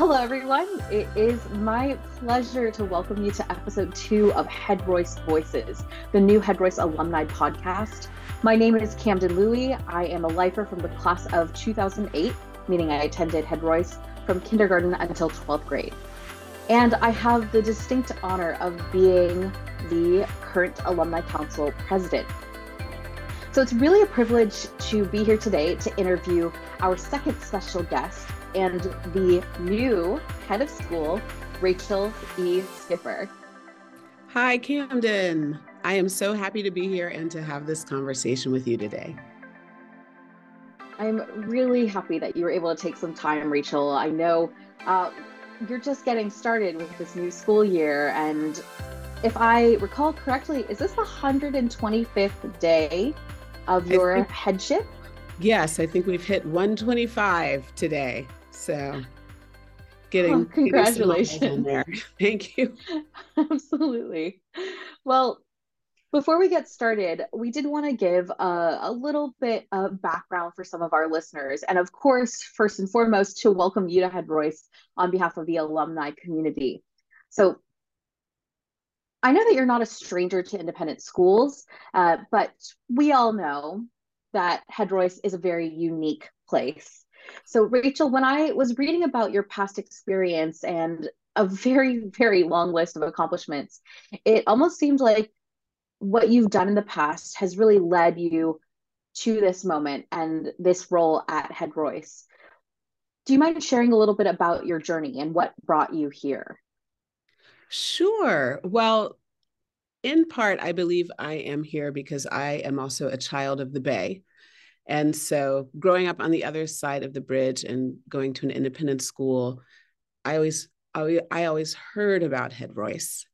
Hello, everyone. It is my pleasure to welcome you to episode two of Head Royce Voices, the new Head Royce alumni podcast. My name is Camden Louie. I am a lifer from the class of 2008, meaning I attended Head Royce from kindergarten until 12th grade. And I have the distinct honor of being the current Alumni Council president. So it's really a privilege to be here today to interview our second special guest and the new head of school, Rachel E. Skiffer. Hi, Camden. I am so happy to be here and to have this conversation with you today. I'm really happy that you were able to take some time, Rachel. I know uh, you're just getting started with this new school year. And if I recall correctly, is this the 125th day of your think, headship? Yes, I think we've hit 125 today. So getting oh, congratulations there. Thank you. Absolutely. Well, before we get started, we did want to give a, a, little bit of background for some of our listeners. And of course, first and foremost, to welcome you to Head Royce on behalf of the alumni community. So I know that you're not a stranger to independent schools, uh, but we all know that Head Royce is a very unique place. So, Rachel, when I was reading about your past experience and a very, very long list of accomplishments, it almost seemed like what you've done in the past has really led you to this moment and this role at Head Royce. Do you mind sharing a little bit about your journey and what brought you here? Sure. Well, in part, I believe I am here because I am also a child of the Bay. And so, growing up on the other side of the bridge and going to an independent school, I always, I always heard about Head Royce.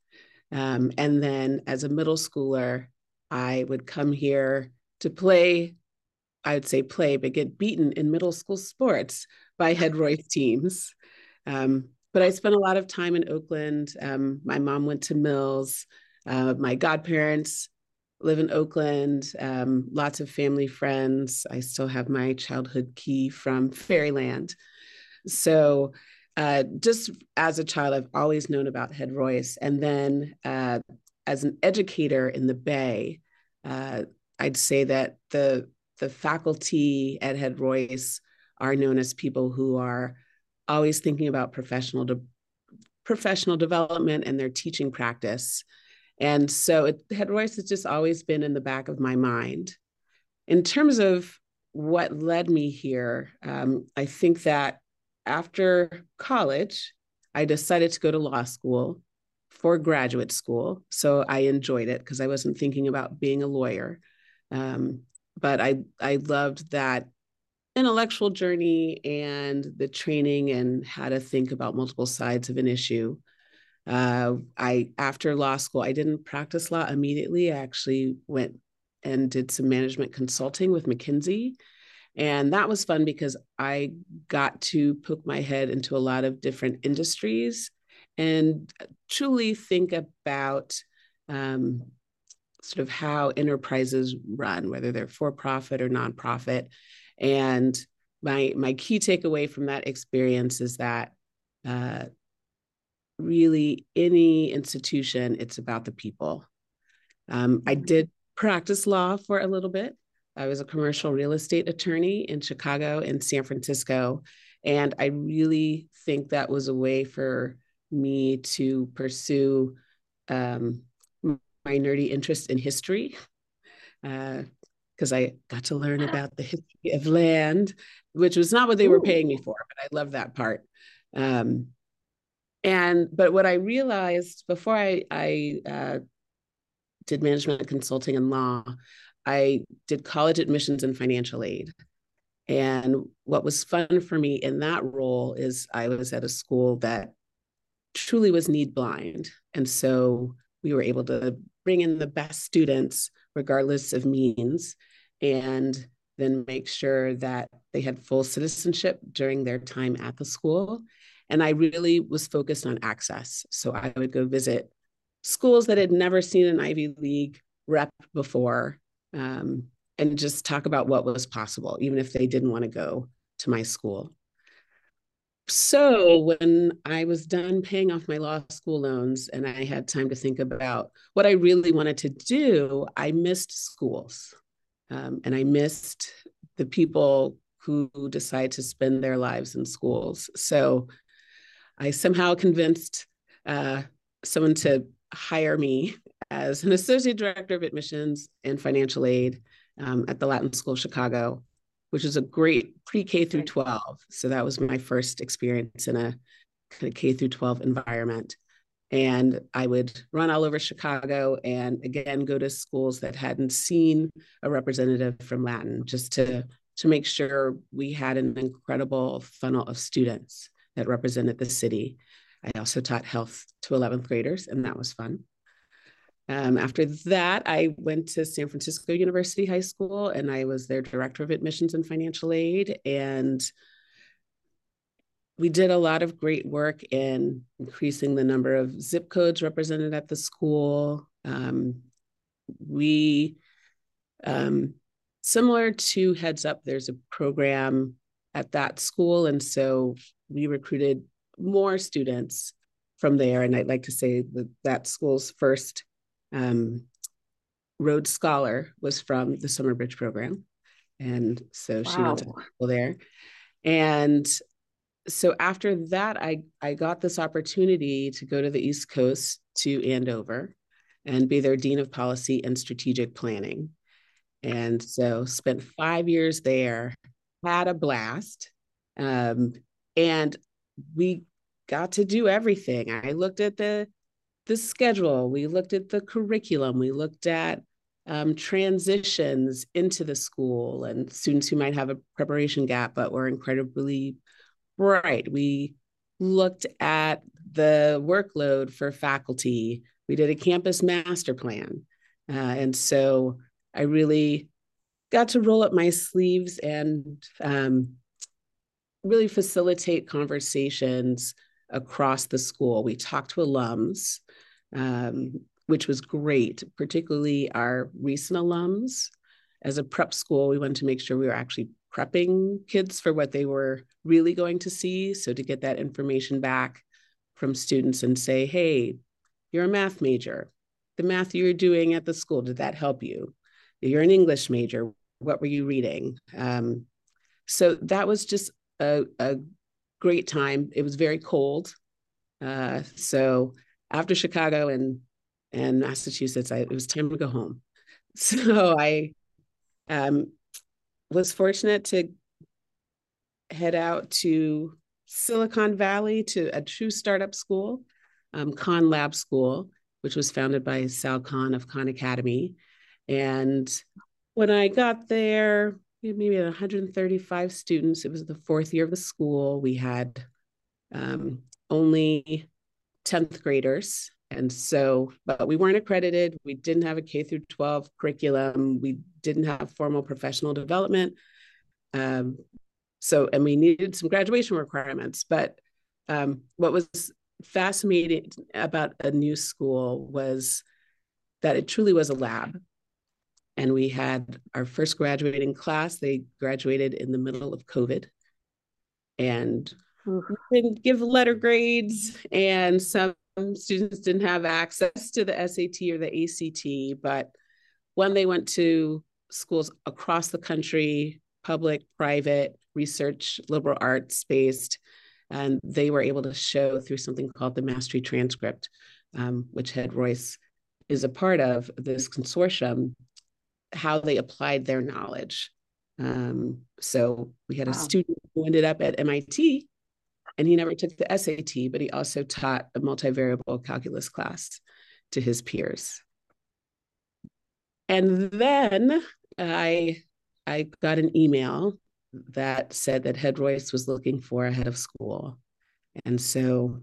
Um, and then as a middle schooler, I would come here to play, I would say play, but get beaten in middle school sports by Head Royce teams. Um, but I spent a lot of time in Oakland. Um, my mom went to Mills. Uh, my godparents live in Oakland, um, lots of family friends. I still have my childhood key from Fairyland. So uh, just as a child, I've always known about Head Royce. And then uh, as an educator in the Bay, uh, I'd say that the the faculty at Head Royce are known as people who are always thinking about professional de- professional development and their teaching practice. And so it, Head Royce has just always been in the back of my mind. In terms of what led me here, um, I think that after college, I decided to go to law school for graduate school. So I enjoyed it because I wasn't thinking about being a lawyer. Um, but I, I loved that intellectual journey and the training and how to think about multiple sides of an issue. Uh, I after law school, I didn't practice law immediately. I actually went and did some management consulting with McKinsey and that was fun because I got to poke my head into a lot of different industries and truly think about um, sort of how enterprises run, whether they're for profit or nonprofit. And my my key takeaway from that experience is that uh, really any institution, it's about the people. Um, I mm-hmm. did practice law for a little bit, I was a commercial real estate attorney in Chicago and San Francisco. And I really think that was a way for me to pursue um, my nerdy interest in history. Because uh, I got to learn about the history of land, which was not what they were paying me for, but I love that part. Um, and but what I realized before I, I uh, did management consulting and law, I did college admissions and financial aid. And what was fun for me in that role is I was at a school that truly was need blind. And so we were able to bring in the best students, regardless of means, and then make sure that they had full citizenship during their time at the school. And I really was focused on access. So I would go visit schools that had never seen an Ivy League rep before um, and just talk about what was possible, even if they didn't want to go to my school. so when I was done paying off my law school loans and I had time to think about what I really wanted to do, I missed schools. Um, and I missed the people who decide to spend their lives in schools. So I somehow convinced uh, someone to hire me as an associate director of admissions and financial aid um, at the Latin School of Chicago, which is a great pre-K through 12. So that was my first experience in a kind of K through 12 environment. And I would run all over Chicago and again go to schools that hadn't seen a representative from Latin just to, to make sure we had an incredible funnel of students that represented the city. I also taught health to 11th graders, and that was fun. Um, after that, I went to San Francisco University High School and I was their director of admissions and financial aid. And we did a lot of great work in increasing the number of zip codes represented at the school. Um, we, um, similar to Heads Up, there's a program at that school. And so we recruited more students from there. And I'd like to say that that school's first um, Rhodes Scholar was from the Summer Bridge program. And so wow. she went to school there. And so after that, I, I got this opportunity to go to the East Coast to Andover and be their Dean of Policy and Strategic Planning. And so spent five years there, had a blast. Um, and we got to do everything. I looked at the the schedule, we looked at the curriculum, we looked at um, transitions into the school and students who might have a preparation gap but were incredibly bright. We looked at the workload for faculty. We did a campus master plan. Uh, and so I really got to roll up my sleeves and um, really facilitate conversations across the school. We talked to alums um, which was great, particularly our recent alums. As a prep school, we wanted to make sure we were actually prepping kids for what they were really going to see. So to get that information back from students and say, hey, you're a math major. The math you're doing at the school, did that help you? You're an English major. What were you reading? Um, so that was just a, a great time. It was very cold. Uh, so after Chicago and and Massachusetts, I, it was time to go home. So I um, was fortunate to head out to Silicon Valley to a true startup school, um, Khan Lab School, which was founded by Sal Khan of Khan Academy. And when I got there, maybe 135 students. It was the fourth year of the school. We had um, only 10th graders. And so, but we weren't accredited. We didn't have a K through 12 curriculum. We didn't have formal professional development. Um, so, and we needed some graduation requirements. But um, what was fascinating about a new school was that it truly was a lab. And we had our first graduating class. They graduated in the middle of COVID. And didn't give letter grades, and some students didn't have access to the SAT or the ACT. But when they went to schools across the country, public, private, research, liberal arts based, and they were able to show through something called the Mastery Transcript, um, which Head Royce is a part of this consortium, how they applied their knowledge. Um, so we had wow. a student who ended up at MIT and he never took the SAT, but he also taught a multivariable calculus class to his peers. And then I I got an email that said that Head Royce was looking for a head of school. And so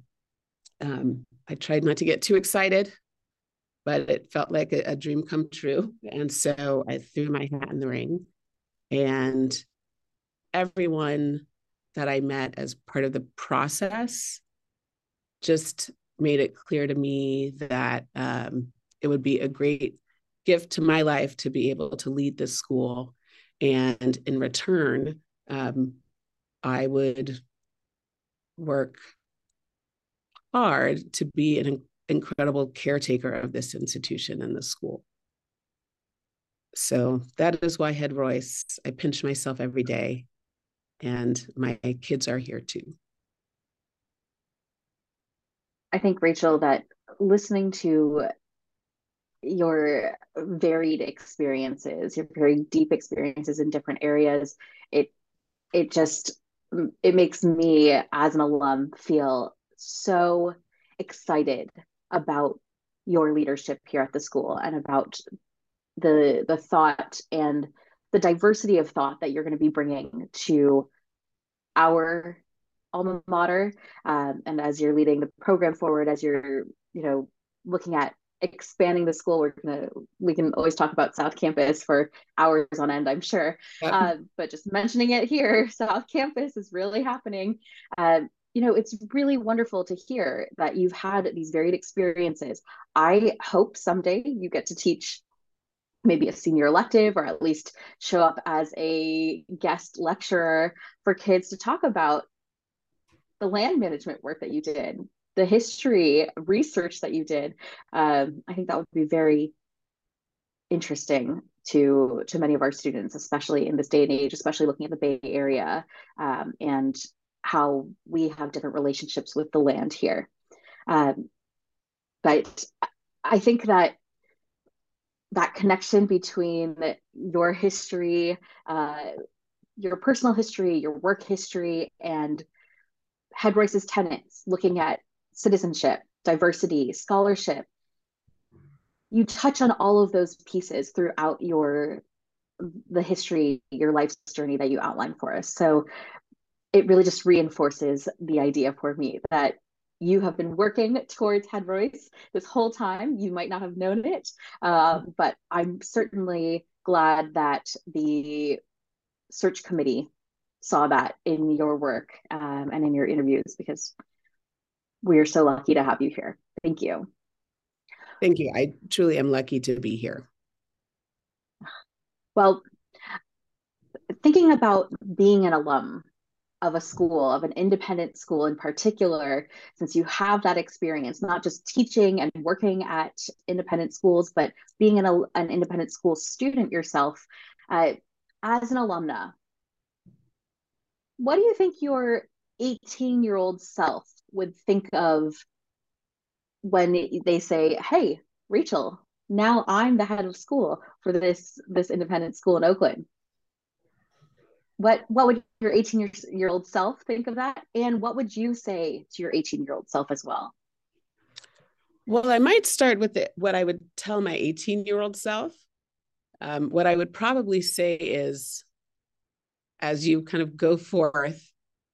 um, I tried not to get too excited, but it felt like a, a dream come true. And so I threw my hat in the ring. And everyone that I met as part of the process just made it clear to me that um, it would be a great gift to my life to be able to lead this school. And in return, um, I would work hard to be an incredible caretaker of this institution and the school. So that is why Head Royce, I pinch myself every day, and my kids are here too. I think, Rachel, that listening to your varied experiences, your very deep experiences in different areas, it it just it makes me as an alum feel so excited about your leadership here at the school and about the the thought and the diversity of thought that you're going to be bringing to our alma mater um, and as you're leading the program forward as you're you know looking at expanding the school we're gonna we can always talk about south campus for hours on end i'm sure. Uh, but just mentioning it here south campus is really happening. Uh, you know it's really wonderful to hear that you've had these varied experiences i hope someday you get to teach maybe a senior elective or at least show up as a guest lecturer for kids to talk about the land management work that you did, the history research that you did. Um, I think that would be very interesting to to many of our students, especially in this day and age, especially looking at the Bay Area um, and how we have different relationships with the land here. Um, but I think that that connection between your history, uh, your personal history, your work history, and Head Royce's tenets, looking at citizenship, diversity, scholarship. You touch on all of those pieces throughout your the history, your life's journey that you outline for us. So it really just reinforces the idea for me that you have been working towards Head Royce this whole time. You might not have known it, uh, but I'm certainly glad that the search committee saw that in your work um, and in your interviews because we are so lucky to have you here. Thank you. Thank you. I truly am lucky to be here. Well, thinking about being an alum of a school, of an independent school in particular, since you have that experience, not just teaching and working at independent schools, but being an, an independent school student yourself, uh, as an alumna, what do you think your 18 year old self would think of when they say, hey, Rachel, now I'm the head of school for this this independent school in Oakland? What what would your 18 year, year old self think of that? And what would you say to your 18 year old self as well? Well i might start with what i would tell my 18 year old self. Um, what i would probably say is as you kind of go forth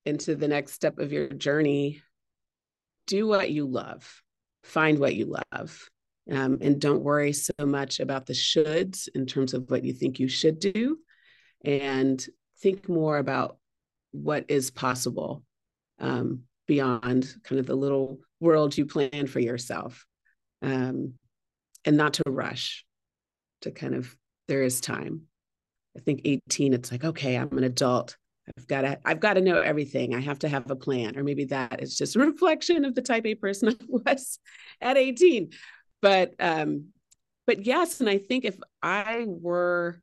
into the next step of your journey do what you love. Find what you love. Um, and don't worry so much about the shoulds in terms of what you think you should do. And think more about what is possible um, beyond kind of the little world you plan for yourself um, and not to rush to kind of there is time. I think 18 it's like okay i'm an adult. I've got to i've got to know everything. I have to have a plan. Or maybe that is just a reflection of the type a person i was at 18 but um but yes and i think if i were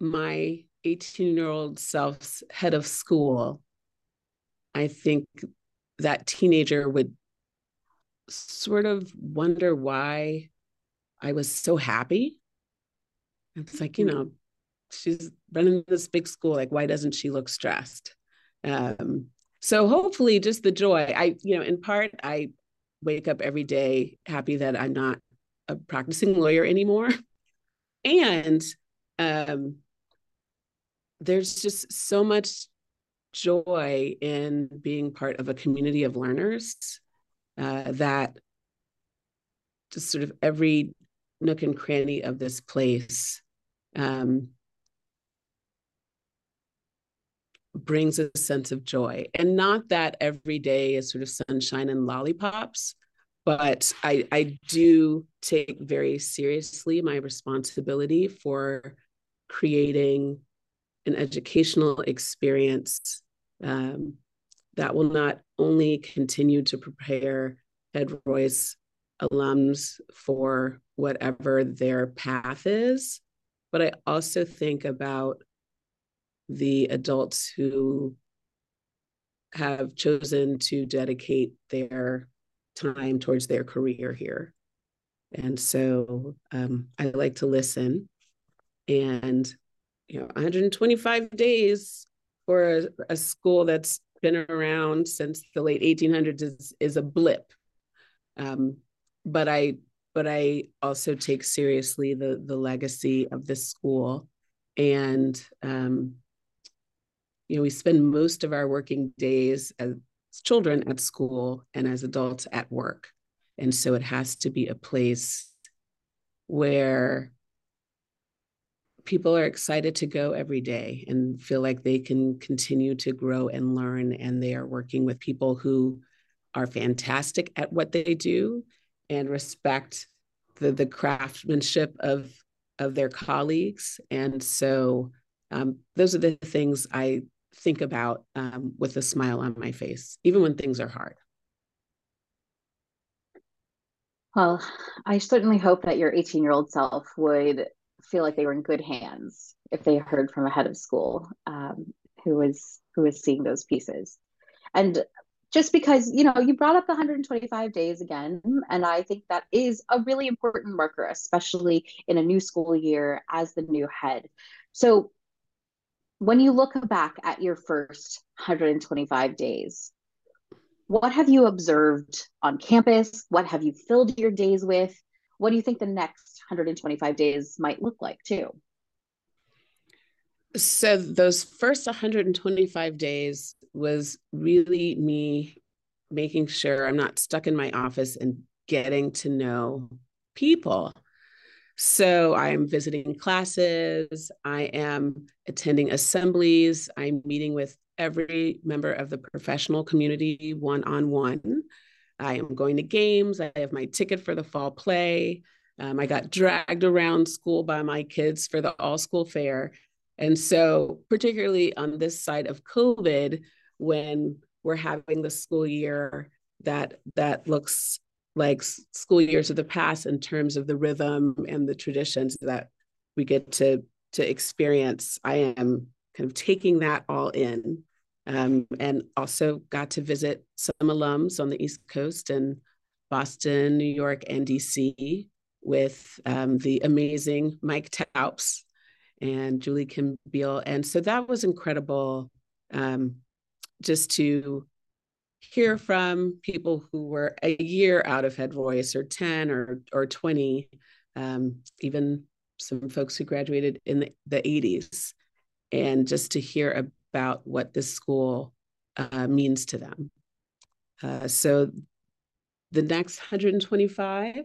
my 18 year old self's head of school, I think that teenager would sort of wonder why I was so happy. It's like, you mm-hmm. know, she's running this big school. Like, why doesn't she look stressed? Um, so hopefully just the joy. I, you know, in part, I wake up every day happy that I'm not a practicing lawyer anymore. And um, there's just so much joy in being part of a community of learners uh, that just sort of every nook and cranny of this place um, brings a sense of joy. And not that every day is sort of sunshine and lollipops, but I, I do take very seriously my responsibility for creating an educational experience um, that will not only continue to prepare Head Royce alums for whatever their path is, but I also think about the adults who have chosen to dedicate their time towards their career here. And so um, I like to listen. And, you know, 125 days for a, a school that's been around since the late 1800s is, is a blip. Um, but I but I also take seriously the the legacy of this school, and um, you know we spend most of our working days as children at school and as adults at work, and so it has to be a place where people are excited to go every day and feel like they can continue to grow and learn and they are working with people who are fantastic at what they do and respect the the craftsmanship of of their colleagues. And so um, those are the things i think about um, with a smile on my face even when things are hard. Well i certainly hope that your 18 year old self would feel like they were in good hands if they heard from a head of school um, who was who was seeing those pieces. And just because you know you brought up the 125 days again and i think that is a really important marker especially in a new school year as the new head. So when you look back at your first 125 days what have you observed on campus? What have you filled your days with? What do you think the next 125 days might look like too so those first 125 days was really me making sure I'm not stuck in my office and getting to know people. So I'm visiting classes, I am attending assemblies, I'm meeting with every member of the professional community one on one. I am going to games, I have my ticket for the fall play. Um, I got dragged around school by my kids for the all school fair. And so, particularly on this side of COVID, when we're having the school year that that looks like school years of the past in terms of the rhythm and the traditions that we get to to experience, I am kind of taking that all in. Um, and also got to visit some alums on the East Coast and Boston, New York, and DC with um, the amazing Mike Taups, and Julie Kim Beal. And so that was incredible um, just to hear from people who were a year out of Head Royce or 10 or, or 20, um, even some folks who graduated in the, the 80s, and just to hear about what this school uh, means to them. Uh, so the next 125,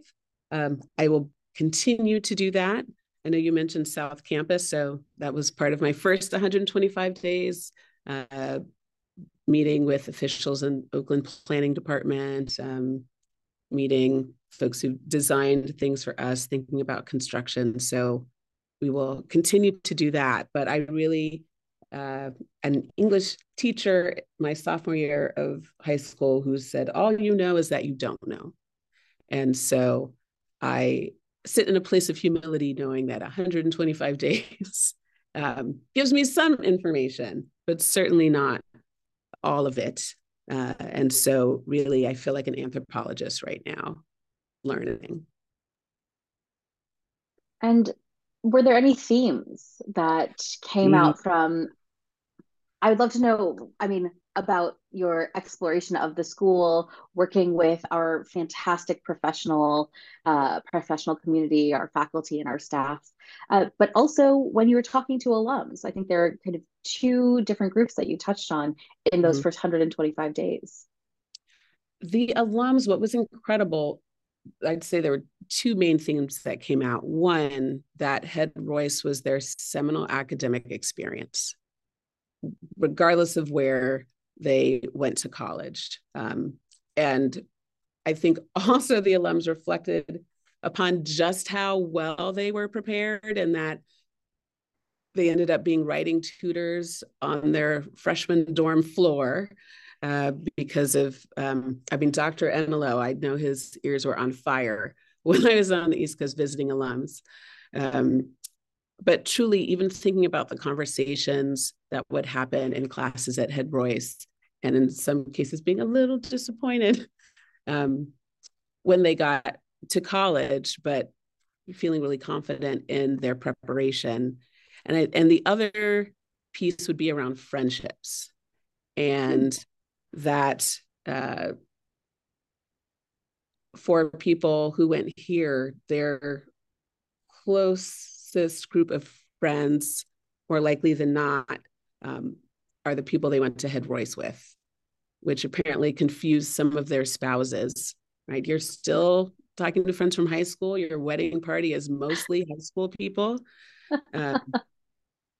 um, I will continue to do that. I know you mentioned South Campus, so that was part of my first 125 days, uh, meeting with officials in Oakland Planning Department, um, meeting folks who designed things for us, thinking about construction. So we will continue to do that. But I really, uh, an English teacher my sophomore year of high school who said, All you know is that you don't know. And so I sit in a place of humility knowing that 125 days um, gives me some information, but certainly not all of it. Uh, and so, really, I feel like an anthropologist right now, learning. And were there any themes that came mm. out from? I would love to know. I mean, about your exploration of the school, working with our fantastic professional uh, professional community, our faculty and our staff, uh, but also when you were talking to alums. I think there are kind of two different groups that you touched on in those mm-hmm. first 125 days. The alums, what was incredible, I'd say there were two main themes that came out. One, that Head Royce was their seminal academic experience regardless of where they went to college. Um, and I think also the alums reflected upon just how well they were prepared and that they ended up being writing tutors on their freshman dorm floor uh, because of, um, I mean, Dr. Enelo, I know his ears were on fire when I was on the East Coast visiting alums. Um, but truly, even thinking about the conversations that would happen in classes at Head Royce, and in some cases being a little disappointed um, when they got to college, but feeling really confident in their preparation. And I, and the other piece would be around friendships, and that uh, for people who went here, their closest group of friends, more likely than not, um, are the people they went to Head Royce with, which apparently confused some of their spouses. Right, you're still talking to friends from high school. Your wedding party is mostly high school people. Um,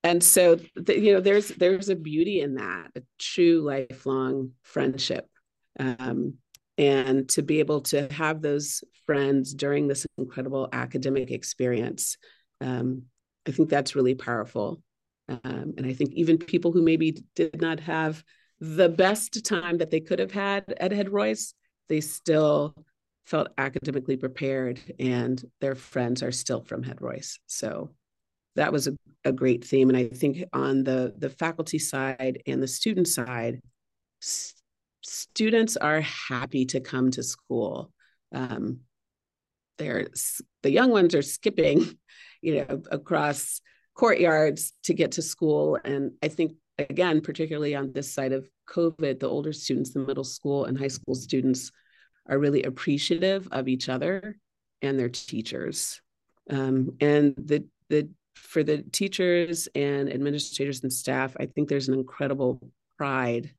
and so the, you know there's there's a beauty in that a true lifelong friendship um, and to be able to have those friends during this incredible academic experience um, i think that's really powerful um, and i think even people who maybe did not have the best time that they could have had at head royce they still felt academically prepared and their friends are still from head royce so that was a, a great theme. And I think on the, the faculty side and the student side, s- students are happy to come to school. Um, they're the young ones are skipping, you know, across courtyards to get to school. And I think again, particularly on this side of COVID, the older students, the middle school and high school students, are really appreciative of each other and their teachers. Um, and the the for the teachers and administrators and staff, I think there's an incredible pride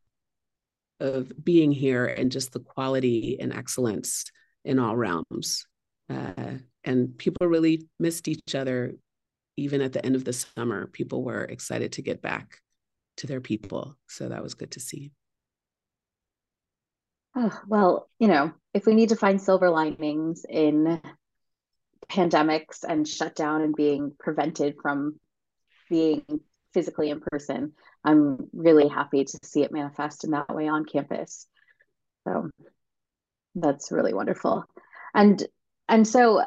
of being here and just the quality and excellence in all realms. Uh, and people really missed each other even at the end of the summer. People were excited to get back to their people. So that was good to see. Oh, well, you know, if we need to find silver linings in pandemics and shutdown and being prevented from being physically in person, I'm really happy to see it manifest in that way on campus. So that's really wonderful. And and so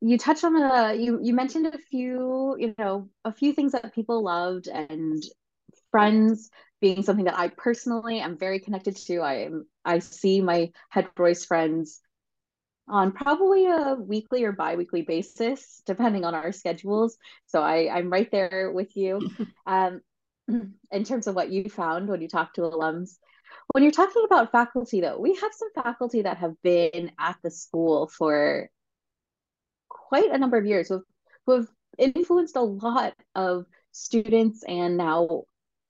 you touched on a you you mentioned a few, you know, a few things that people loved and friends being something that I personally am very connected to. I am I see my head Royce friends on probably a weekly or bi-weekly basis depending on our schedules. So I, i'm right there with you. Um, in terms of what you found when you talk to alums. When you're talking about faculty though we have some faculty that have been at the school for quite a number of years who have, influenced a lot of students and now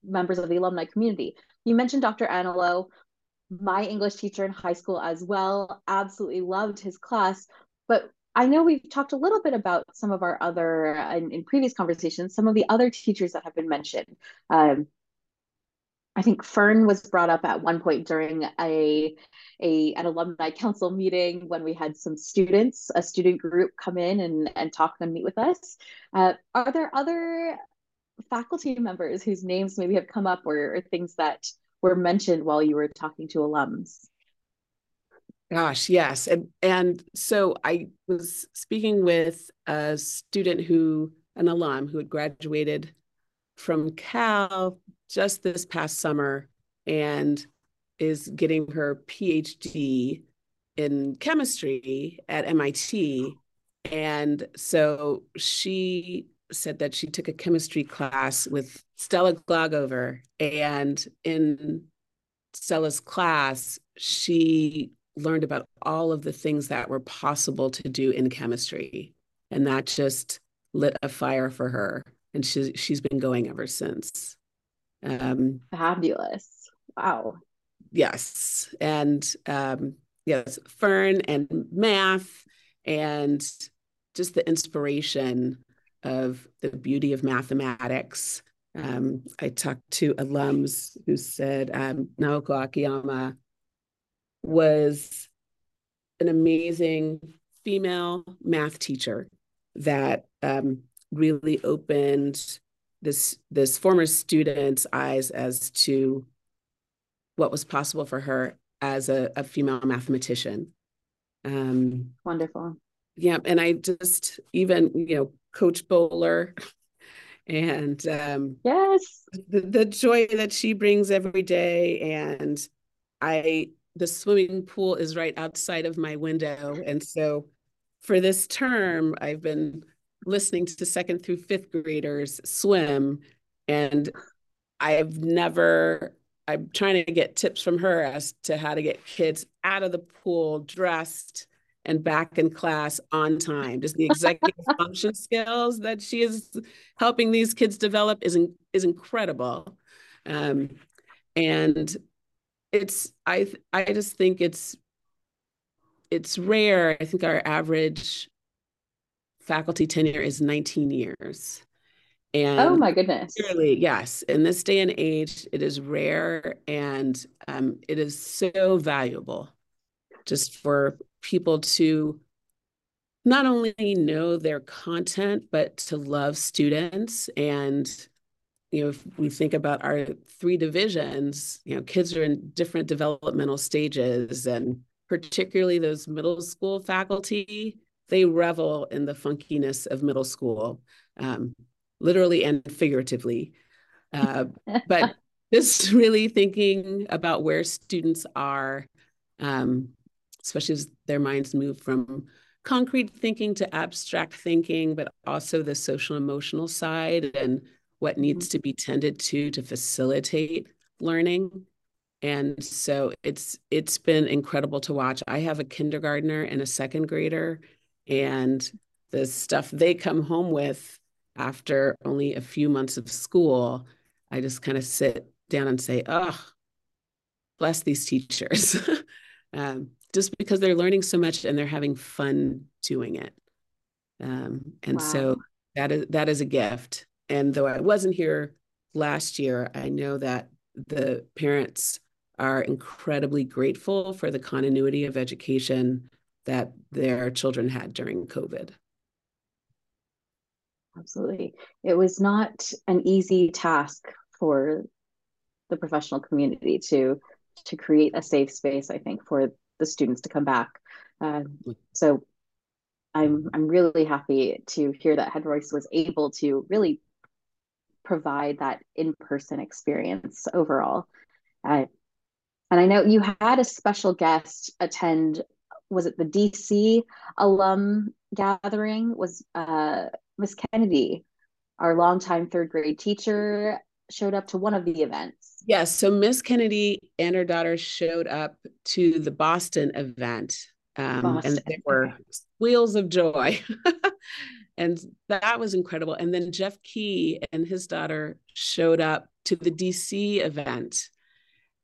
members of the alumni community you mentioned dr anelo my English teacher in high school as well. Absolutely loved his class. But I know we've talked a little bit about some of our other, in, in previous conversations, some of the other teachers that have been mentioned. Um, I think Fern was brought up at one point during a, a an alumni council meeting when we had some students, a student group come in and, and talk and meet with us. Uh, are there other faculty members whose names maybe have come up or, or things that were mentioned while you were talking to alums. Gosh, yes. And and so I was speaking with a student who, an alum who had graduated from Cal just this past summer and is getting her PhD in chemistry at MIT. And so she said that she took a chemistry class with Stella Glogover. And in Stella's class, she learned about all of the things that were possible to do in chemistry. And that just lit a fire for her. And she, she's been going ever since. Um, Fabulous. Wow. Yes. And um, yes, Fern and math and just the inspiration of the beauty of mathematics. Um, I talked to alums who said um, Naoko Akiyama was an amazing female math teacher that um, really opened this this former student's eyes as to what was possible for her as a, a female mathematician. Um, Wonderful. Yeah, and I just even you know Coach Bowler, and um, yes, the, the joy that she brings every day, and I the swimming pool is right outside of my window, and so for this term I've been listening to second through fifth graders swim, and I've never I'm trying to get tips from her as to how to get kids out of the pool dressed and back in class on time. Just the executive function skills that she is helping these kids develop is is incredible. Um, and it's I I just think it's it's rare. I think our average faculty tenure is 19 years. And oh my goodness. Clearly, yes. In this day and age, it is rare and um, it is so valuable just for people to not only know their content, but to love students. And, you know, if we think about our three divisions, you know, kids are in different developmental stages, and particularly those middle school faculty, they revel in the funkiness of middle school. Um, literally and figuratively. Uh, but just really thinking about where students are, um, especially as their minds move from concrete thinking to abstract thinking, but also the social emotional side and what needs mm-hmm. to be tended to to facilitate learning. And so it's it's been incredible to watch. I have a kindergartner and a second grader, and the stuff they come home with after only a few months of school, I just kind of sit down and say, oh, bless these teachers. um, just because they're learning so much and they're having fun doing it. Um, and wow. so that is that is a gift. And though I wasn't here last year, I know that the parents are incredibly grateful for the continuity of education that their children had during COVID absolutely. It was not an easy task for the professional community to to create a safe space. I think for the students to come back. Uh, so I'm I'm really happy to hear that Head Royce was able to really provide that in person experience overall. Uh, and I know you had a special guest attend. Was it the DC alum gathering? Was uh, Miss Kennedy, our longtime third grade teacher, showed up to one of the events. Yes. So Miss Kennedy and her daughter showed up to the Boston event. Um, Boston. And they were wheels of joy. and that was incredible. And then Jeff Key and his daughter showed up to the DC event.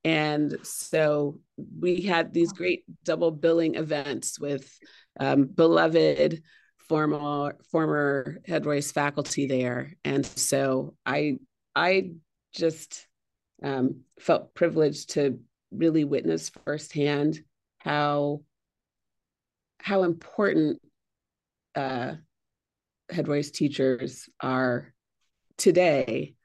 And so we had these great double billing events with um, beloved former former Head Royce faculty there, and so I I just um, felt privileged to really witness firsthand how how important uh, Head Royce teachers are today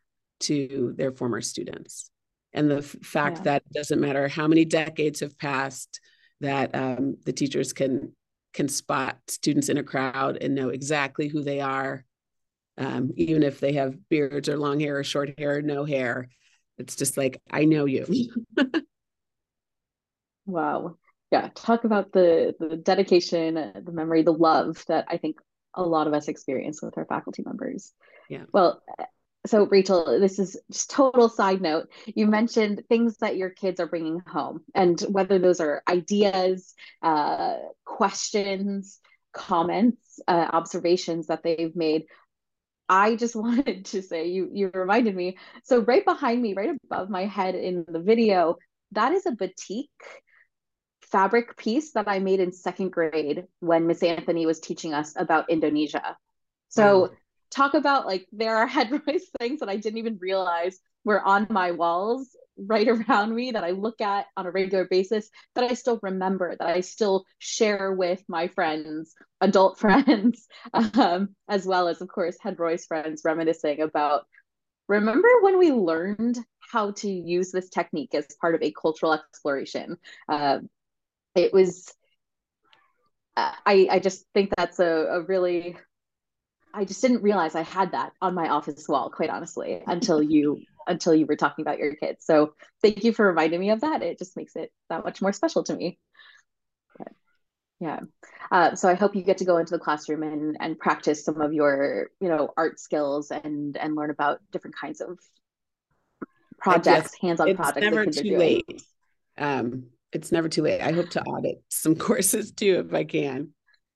to their former students, and the fact yeah. that it doesn't matter how many decades have passed that um, the teachers can can spot students in a crowd and know exactly who they are, um, even if they have beards or long hair or short hair or no hair. It's just like, I know you. wow. Yeah. Talk about the, the dedication, the memory, the love that I think a lot of us experience with our faculty members. Yeah. Well, so Rachel, this is just total side note. You mentioned things that your kids are bringing home, and whether those are ideas, uh, questions, comments, uh, observations that they've made. I just wanted to say you you reminded me. So right behind me, right above my head in the video, that is a batik fabric piece that I made in second grade when Miss Anthony was teaching us about Indonesia. So. Wow talk about like there are Head Royce things that I didn't even realize were on my walls right around me that I look at on a regular basis that I still remember, that I still share with my friends, adult friends, um, as well as, of course, Head Royce friends reminiscing about remember when we learned how to use this technique as part of a cultural exploration? Uh, it was, uh, I, I just think that's a, a really I just didn't realize I had that on my office wall, quite honestly, until you until you were talking about your kids. So thank you for reminding me of that. It just makes it that much more special to me. But, yeah. Uh, so I hope you get to go into the classroom and and practice some of your you know art skills and and learn about different kinds of projects, hands-on projects. it's. Never too late. Um, it's never too late. I hope to audit some courses too if I can.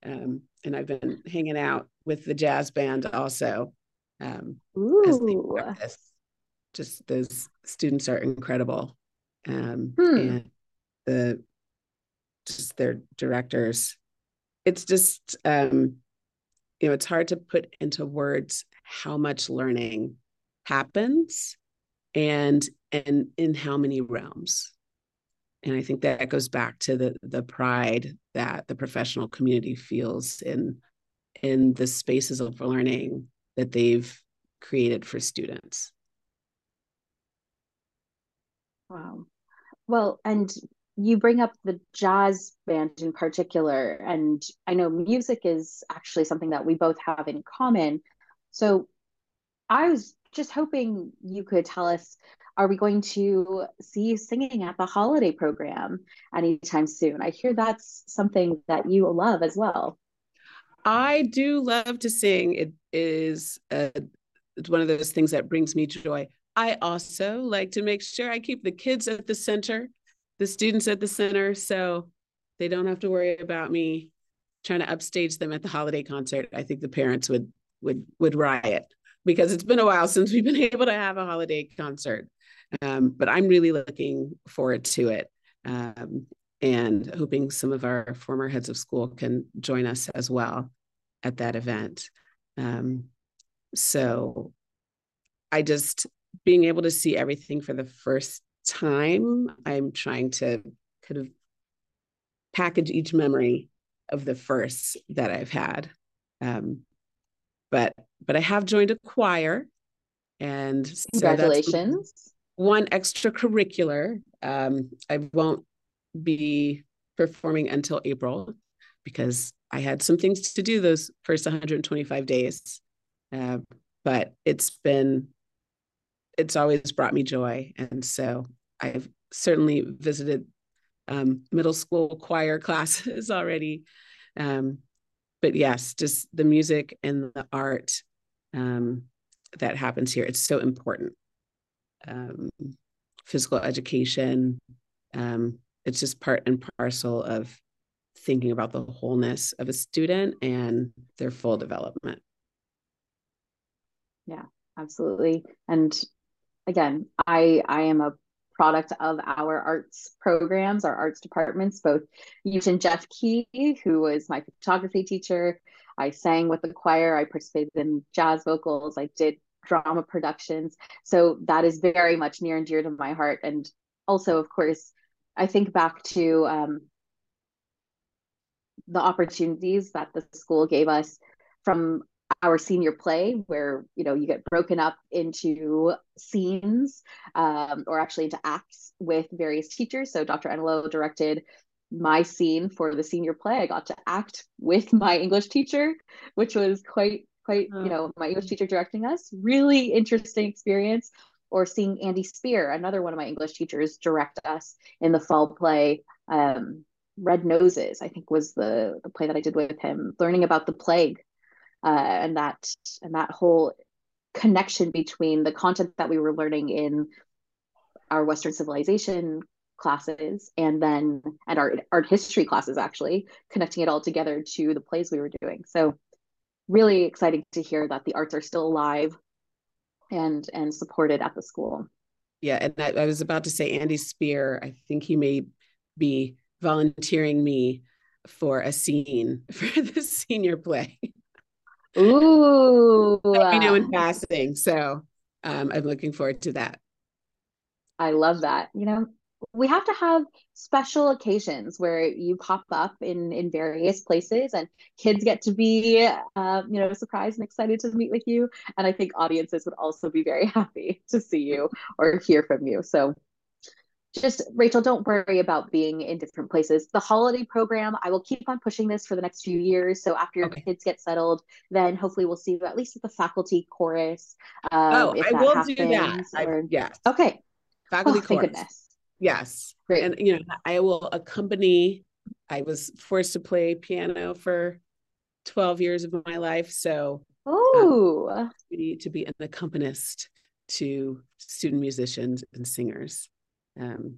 Um, and I've been hanging out with the jazz band also. Um, Ooh. Just those students are incredible. Um, hmm. and the just their directors. It's just um, you know, it's hard to put into words how much learning happens and and in how many realms and i think that goes back to the the pride that the professional community feels in in the spaces of learning that they've created for students. Wow. Well and you bring up the jazz band in particular and i know music is actually something that we both have in common. So i was just hoping you could tell us are we going to see you singing at the holiday program anytime soon? I hear that's something that you love as well. I do love to sing. It is uh, it's one of those things that brings me joy. I also like to make sure I keep the kids at the center, the students at the center, so they don't have to worry about me trying to upstage them at the holiday concert. I think the parents would would would riot because it's been a while since we've been able to have a holiday concert. Um, but I'm really looking forward to it um, and hoping some of our former heads of school can join us as well at that event. Um, so I just being able to see everything for the first time, I'm trying to kind of package each memory of the first that I've had. Um, but but I have joined a choir, and so congratulations one extracurricular. Um, I won't be performing until April because I had some things to do those first 125 days. Uh, but it's been, it's always brought me joy. And so I've certainly visited um, middle school choir classes already. Um, but yes, just the music and the art um, that happens here, it's so important um, physical education. Um, it's just part and parcel of thinking about the wholeness of a student and their full development. Yeah, absolutely. And again, I I am a product of our arts programs, our arts departments, both and Jeff Key, who was my photography teacher. I sang with the choir, I participated in jazz vocals, I did drama productions. So that is very much near and dear to my heart. And also, of course, I think back to um, the opportunities that the school gave us from our senior play where you know you get broken up into scenes um, or actually into acts with various teachers so dr enelo directed my scene for the senior play i got to act with my english teacher which was quite quite you know my english teacher directing us. Really interesting experience or seeing andy spear another one of my english teachers direct us in the fall play um, red noses i think was the, the play that i did with him learning about the plague uh, and that and that whole connection between the content that we were learning in our western civilization classes and then and our art history classes actually connecting it all together to the plays we were doing. So really exciting to hear that the arts are still alive and and supported at the school. Yeah, and I, I was about to say Andy Spear. I think he may be volunteering me for a scene for the senior play. Ooh, you know in passing. So um, I'm looking forward to that. I love that. You know, we have to have special occasions where you pop up in in various places and kids get to be uh, you know surprised and excited to meet with you and i think audiences would also be very happy to see you or hear from you so just Rachel, don't worry about being in different places. The holiday program, I will keep on pushing this for the next few years. So after your okay. kids get settled, then hopefully we'll see you at least at the faculty chorus. Um, oh, I will happens, do that. Or... I, yes. Okay. Faculty oh, chorus. goodness. Yes. Great. And you know, I will accompany. I was forced to play piano for 12 years of my life. So oh um, to be an accompanist to student musicians and singers. Um,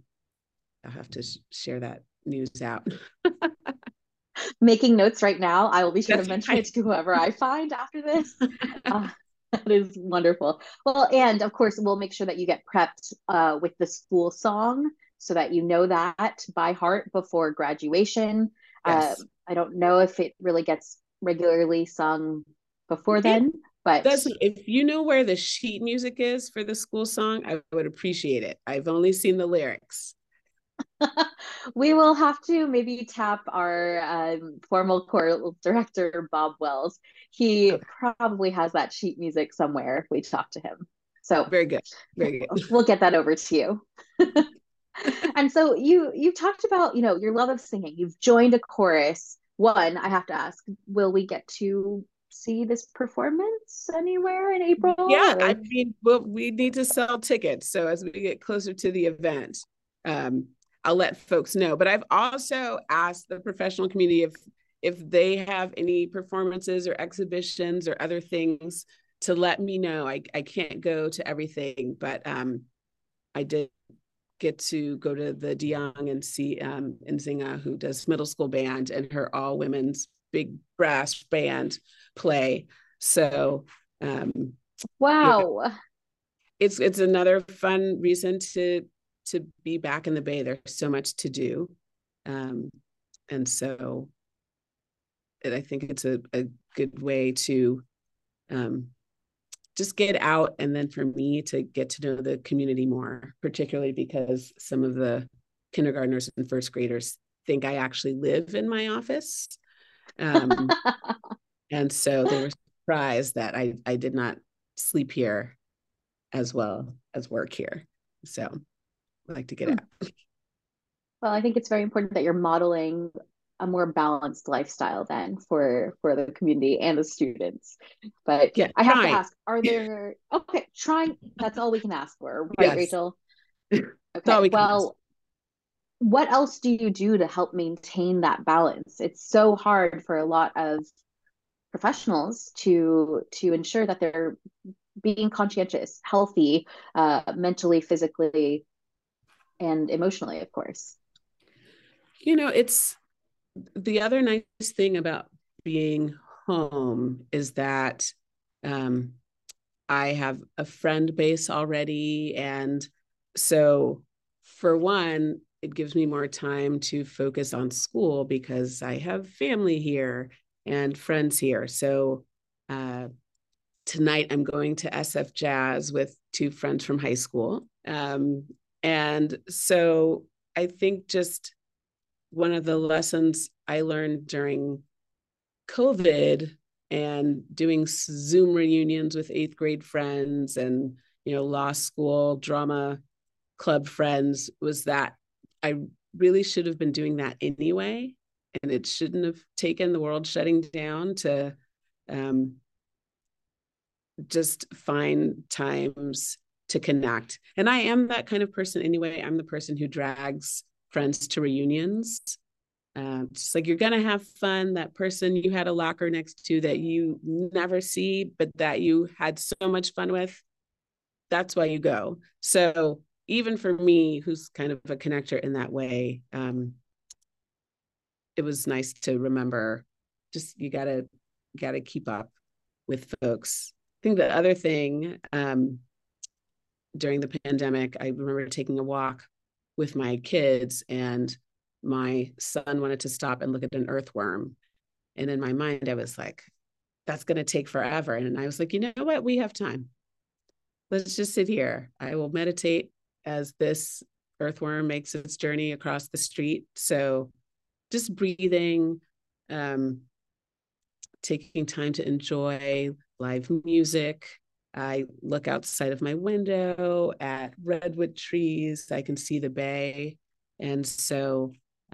I'll have to sh- share that news out. Making notes right now. I will be sure That's to mention right. it to whoever I find after this. Uh, that is wonderful. Well, and of course, we'll make sure that you get prepped uh, with the school song so that you know that by heart before graduation. Yes. Uh, I don't know if it really gets regularly sung before then, but if you know where the sheet music is for the school song, I would appreciate it. I've only seen the lyrics. we will have to maybe tap our um, formal choral director, Bob Wells. He okay. probably has that sheet music somewhere if we talk to him. So very good. Very good. We'll get that over to you. and so you you talked about you know your love of singing. You've joined a chorus. One, I have to ask, will we get to see this performance anywhere in April? Yeah, or? I mean, well, we need to sell tickets. So as we get closer to the event, um, I'll let folks know. But I've also asked the professional community if if they have any performances or exhibitions or other things to let me know. I, I can't go to everything, but um, I did get to go to the DeYoung and see um, Nzinga, who does middle school band, and her all women's big brass band play. So, um, wow, yeah, it's it's another fun reason to to be back in the Bay. There's so much to do. Um, and so it, I think it's a, a good way to um, just get out. And then for me to get to know the community more, particularly because some of the kindergartners and first graders think I actually live in my office. Um, and so they were surprised that I, I did not sleep here as well as work here. So like to get out. Well, I think it's very important that you're modeling a more balanced lifestyle then for for the community and the students. But yeah, I have to ask, are there okay, trying that's all we can ask for, right, yes. Rachel? Okay. We well, ask. what else do you do to help maintain that balance? It's so hard for a lot of professionals to to ensure that they're being conscientious, healthy, uh, mentally, physically, and emotionally, of course. You know, it's the other nice thing about being home is that um, I have a friend base already. And so, for one, it gives me more time to focus on school because I have family here and friends here. So, uh, tonight I'm going to SF Jazz with two friends from high school. Um, and so I think just one of the lessons I learned during COVID and doing Zoom reunions with eighth grade friends and, you know, law school drama club friends was that I really should have been doing that anyway. And it shouldn't have taken the world shutting down to um, just find times to connect. And I am that kind of person anyway. I'm the person who drags friends to reunions. Uh, just like you're gonna have fun. That person you had a locker next to that you never see, but that you had so much fun with. That's why you go. So even for me, who's kind of a connector in that way, um, it was nice to remember. Just you gotta gotta keep up with folks. I think the other thing um, during the pandemic, I remember taking a walk with my kids, and my son wanted to stop and look at an earthworm. And in my mind, I was like, that's going to take forever. And I was like, you know what? We have time. Let's just sit here. I will meditate as this earthworm makes its journey across the street. So just breathing, um, taking time to enjoy live music. I look outside of my window at redwood trees. I can see the bay. And so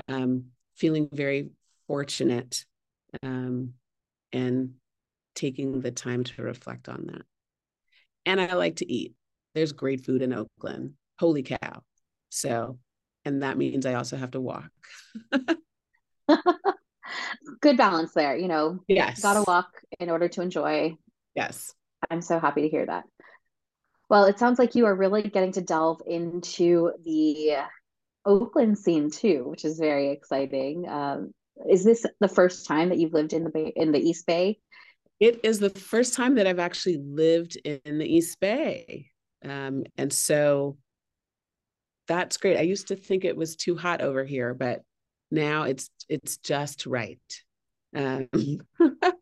um, feeling very fortunate um, and taking the time to reflect on that. And I like to eat. There's great food in Oakland. Holy cow. So, and that means I also have to walk. Good balance there, you know. Yes. Gotta walk in order to enjoy. Yes. I'm so happy to hear that. Well, it sounds like you are really getting to delve into the Oakland scene too, which is very exciting. Um, is this the first time that you've lived in the Bay, in the East Bay? It is the first time that I've actually lived in the East Bay, um, and so that's great. I used to think it was too hot over here, but now it's it's just right. Um,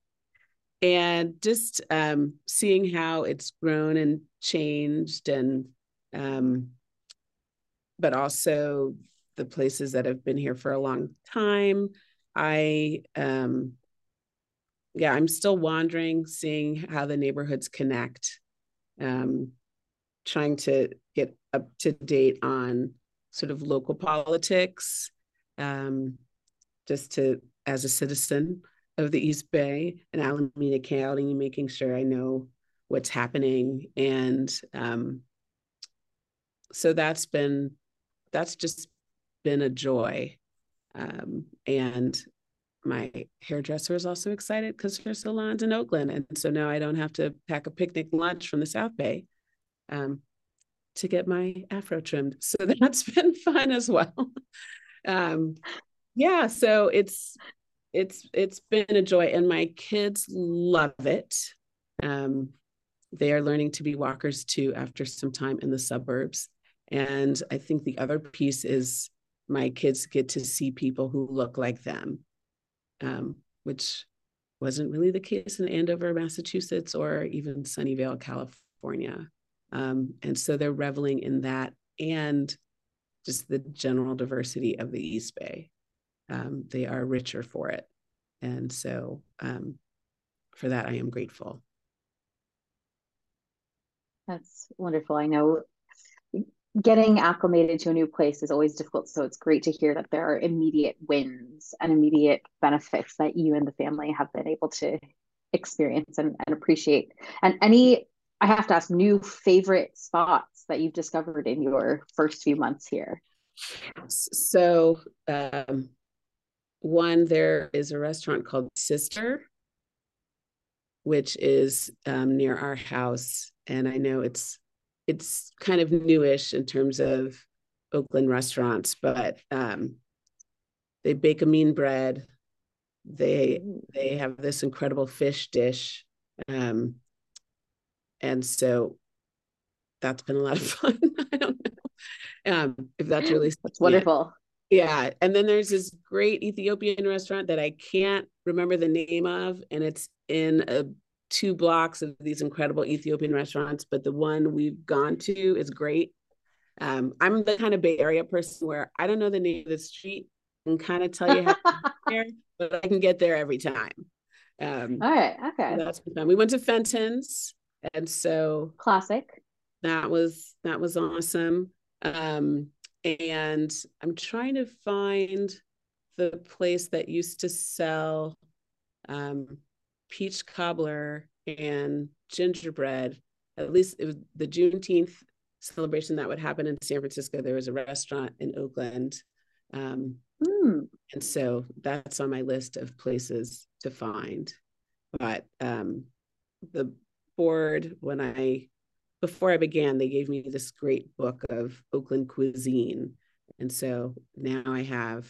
and just um, seeing how it's grown and changed and um, but also the places that have been here for a long time. I, um, yeah, I'm still wandering, seeing how the neighborhoods connect, um, trying to get up to date on sort of local politics, um, just to, as a citizen of the East Bay and Alameda County, making sure I know what's happening. And um, so that's been that's just been a joy. Um, and my hairdresser is also excited because her salon's in Oakland. And so now I don't have to pack a picnic lunch from the South Bay um, to get my afro trimmed. So that's been fun as well. um, yeah, so it's it's it's been a joy and my kids love it. Um, they are learning to be walkers too after some time in the suburbs. And I think the other piece is my kids get to see people who look like them, um, which wasn't really the case in Andover, Massachusetts, or even Sunnyvale, California. Um, and so they're reveling in that and just the general diversity of the East Bay. Um, they are richer for it. And so um, for that, I am grateful. That's wonderful. I know getting acclimated to a new place is always difficult. So it's great to hear that there are immediate wins and immediate benefits that you and the family have been able to experience and, and appreciate. And any, I have to ask, new favorite spots that you've discovered in your first few months here? So, um, one, there is a restaurant called Sister, which is um, near our house. And I know it's it's kind of newish in terms of Oakland restaurants, but um, they bake a mean bread. They they have this incredible fish dish, um, and so that's been a lot of fun. I don't know um, if that's really that's wonderful. Yeah, and then there's this great Ethiopian restaurant that I can't remember the name of, and it's in a two blocks of these incredible Ethiopian restaurants, but the one we've gone to is great. Um, I'm the kind of Bay Area person where I don't know the name of the street and kind of tell you how to there, but I can get there every time. Um, All right, okay. That's been fun. We went to Fenton's, and so classic. That was that was awesome. Um, and I'm trying to find the place that used to sell um, peach cobbler and gingerbread. At least it was the Juneteenth celebration that would happen in San Francisco. There was a restaurant in Oakland. Um, mm. And so that's on my list of places to find. But um, the board, when I, before I began, they gave me this great book of Oakland cuisine. And so now I have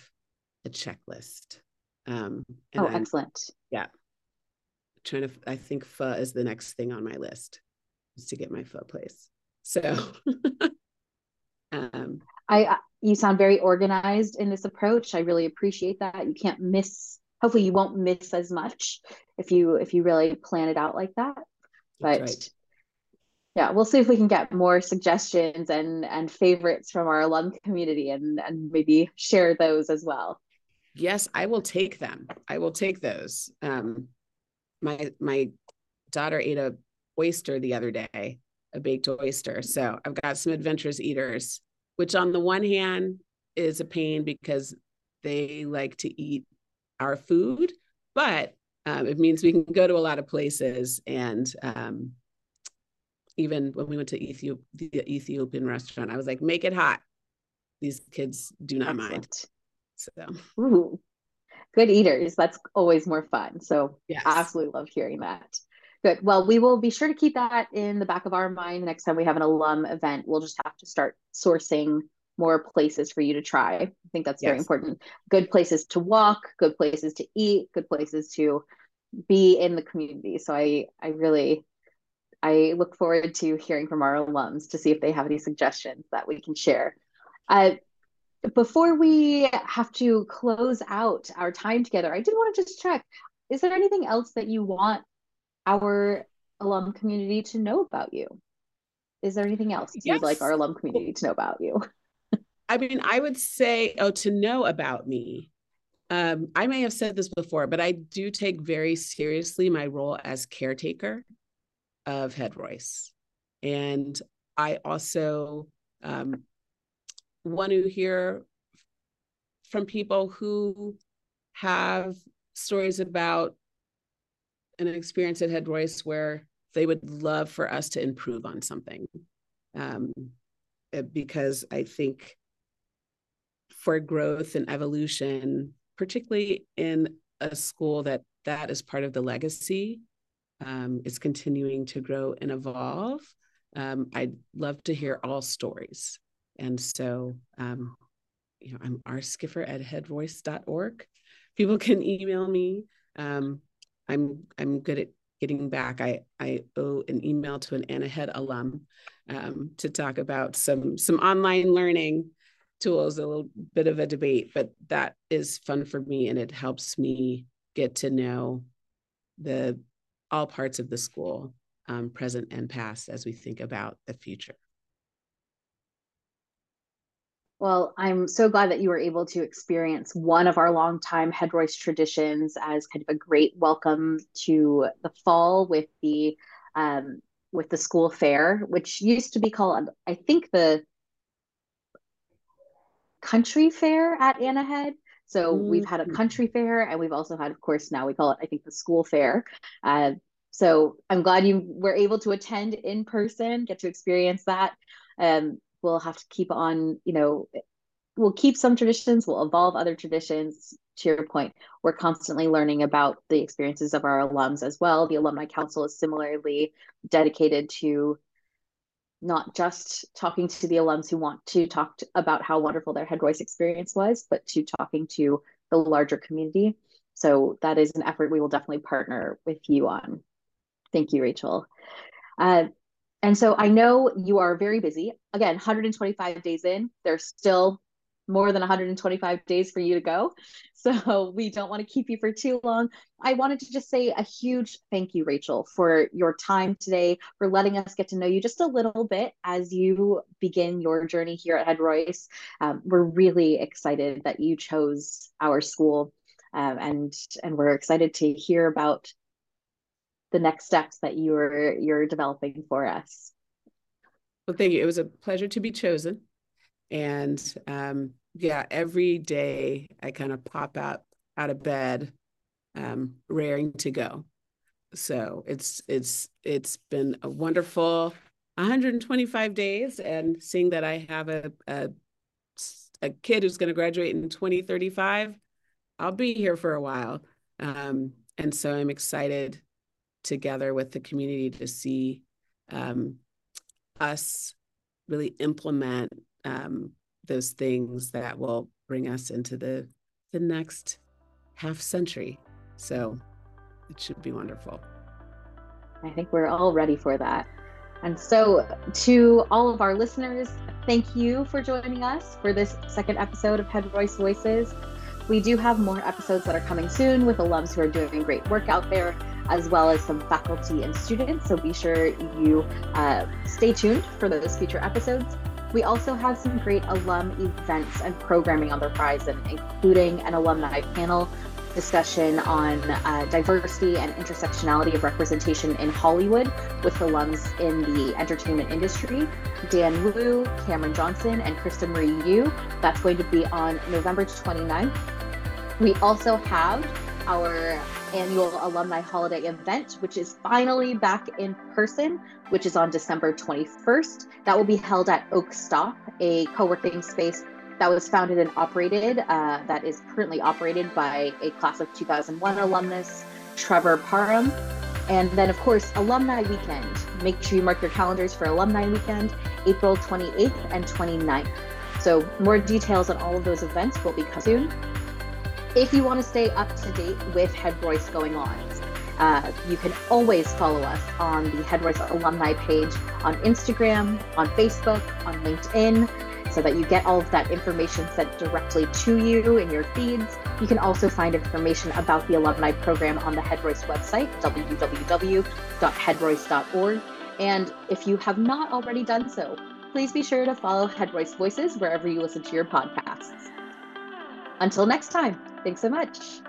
a checklist. Um, oh, I'm, excellent. Yeah trying to i think pho is the next thing on my list is to get my pho place so um i you sound very organized in this approach i really appreciate that you can't miss hopefully you won't miss as much if you if you really plan it out like that but right. Yeah we'll see if we can get more suggestions and and favorites from our alum community and and maybe share those as well. Yes i will take them. I will take those. Um my my daughter ate a oyster the other day a baked oyster. So i've got some adventurous eaters which on the one hand is a pain because they like to eat our food but um, it means we can go to a lot of places and um, even when we went to Ethiop- the Ethiopian restaurant, I was like, make it hot. These kids do not Excellent. mind. So, Ooh, good eaters. That's always more fun. So, yes. absolutely love hearing that. Good. Well, we will be sure to keep that in the back of our mind next time we have an alum event. We'll just have to start sourcing more places for you to try. I think that's yes. very important. Good places to walk, good places to eat, good places to be in the community. So I I really I look forward to hearing from our alums to see if they have any suggestions that we can share. Uh, before we have to close out our time together, I did want to just check is there anything else that you want our alum community to know about you? Is there anything else yes. you'd like our alum community to know about you? I mean, I would say, oh, to know about me. Um, I may have said this before, but I do take very seriously my role as caretaker of Head Royce. And I also um, want to hear from people who have stories about an experience at Head Royce where they would love for us to improve on something. Um, eh, because I think for growth and evolution, particularly in a school that that is part of the legacy, um, is continuing to grow and evolve. Um, I'd love to hear all stories. And so, um, you know, I'm rskiffer at headroyce.org. People can email me. Um, I'm I'm good at getting back. I I owe an email to an Anna Head alum um, to talk about some some online learning tools. A little bit of a debate, but that is fun for me, and it helps me get to know the all parts of the school, um, present and past, as we think about the future. Well, I'm so glad that you were able to experience one of our longtime Head Royce traditions as kind of a great welcome to the fall with the um, with the school fair, which used to be called, I think, the country fair at Anna Head. So mm-hmm. we've had a mm. country fair, and we've also had, of course, now we call it, I think, the school fair. Uh, so I'm glad you were able to attend in person, get to experience that. Um, we'll have to keep on, you know, we'll keep some traditions, we'll evolve other traditions. To your point, we're constantly learning about the experiences of our alums as well. The Alumni Council is similarly dedicated to not just talking to the alums who want to talk to, about how wonderful their Head Royce experience was, but to talking to the larger community. So that is an effort we will definitely partner with you on. Thank you, Rachel. Uh, and so I know you are very busy. Again, 125 days in, there's still more than 125 days for you to go. So we don't want to keep you for too long. I wanted to just say a huge thank you, Rachel, for your time today, for letting us get to know you just a little bit as you begin your journey here at Head Royce. Um, we're really excited that you chose our school. Um, and and we're excited to hear about the next steps that you're you're developing for us. Well, thank you. It was a pleasure to be chosen, and um, yeah, every day I kind of pop out out of bed, um, raring to go. So it's it's it's been a wonderful 125 days, and seeing that I have a a, a kid who's going to graduate in 2035, I'll be here for a while. Um, and so I'm excited together with the community to see um, us really implement um, those things that will bring us into the the next half century. So it should be wonderful. I think we're all ready for that. And so, to all of our listeners, thank you for joining us for this second episode of Head Royce Voices. We do have more episodes that are coming soon with alums who are doing great work out there. as well as some faculty and students. So be sure you uh, stay tuned for those future episodes. We also have some great alum events and programming on the horizon, including an alumni panel discussion on uh, diversity and intersectionality of representation in Hollywood with alums in the entertainment industry. Dan Wu, Cameron Johnson, and Krista Marie Yu. That's going to be on November 29th. We also have our annual alumni holiday event, which is finally back in person, which is on December 21st. That will be held at Oakstop, a co working space that was founded and operated, uh, that is currently operated by a class of 2001 alumnus, Trevor Parham. And then, of course, Alumni Weekend. Make sure you mark your calendars for Alumni Weekend, April 28th and 29th. So, more details on all of those events will be coming soon. If you want to stay up to date with Head Royce going on, uh, you can always follow us on the Head Royce alumni page on Instagram, on Facebook, on LinkedIn, so that you get all of that information sent directly to you in your feeds. You can also find information about the alumni program on the Head Royce website, www.headroyce.org. And if you have not already done so, please be sure to follow Head Royce Voices wherever you listen to your podcasts. Until next time, thanks so much.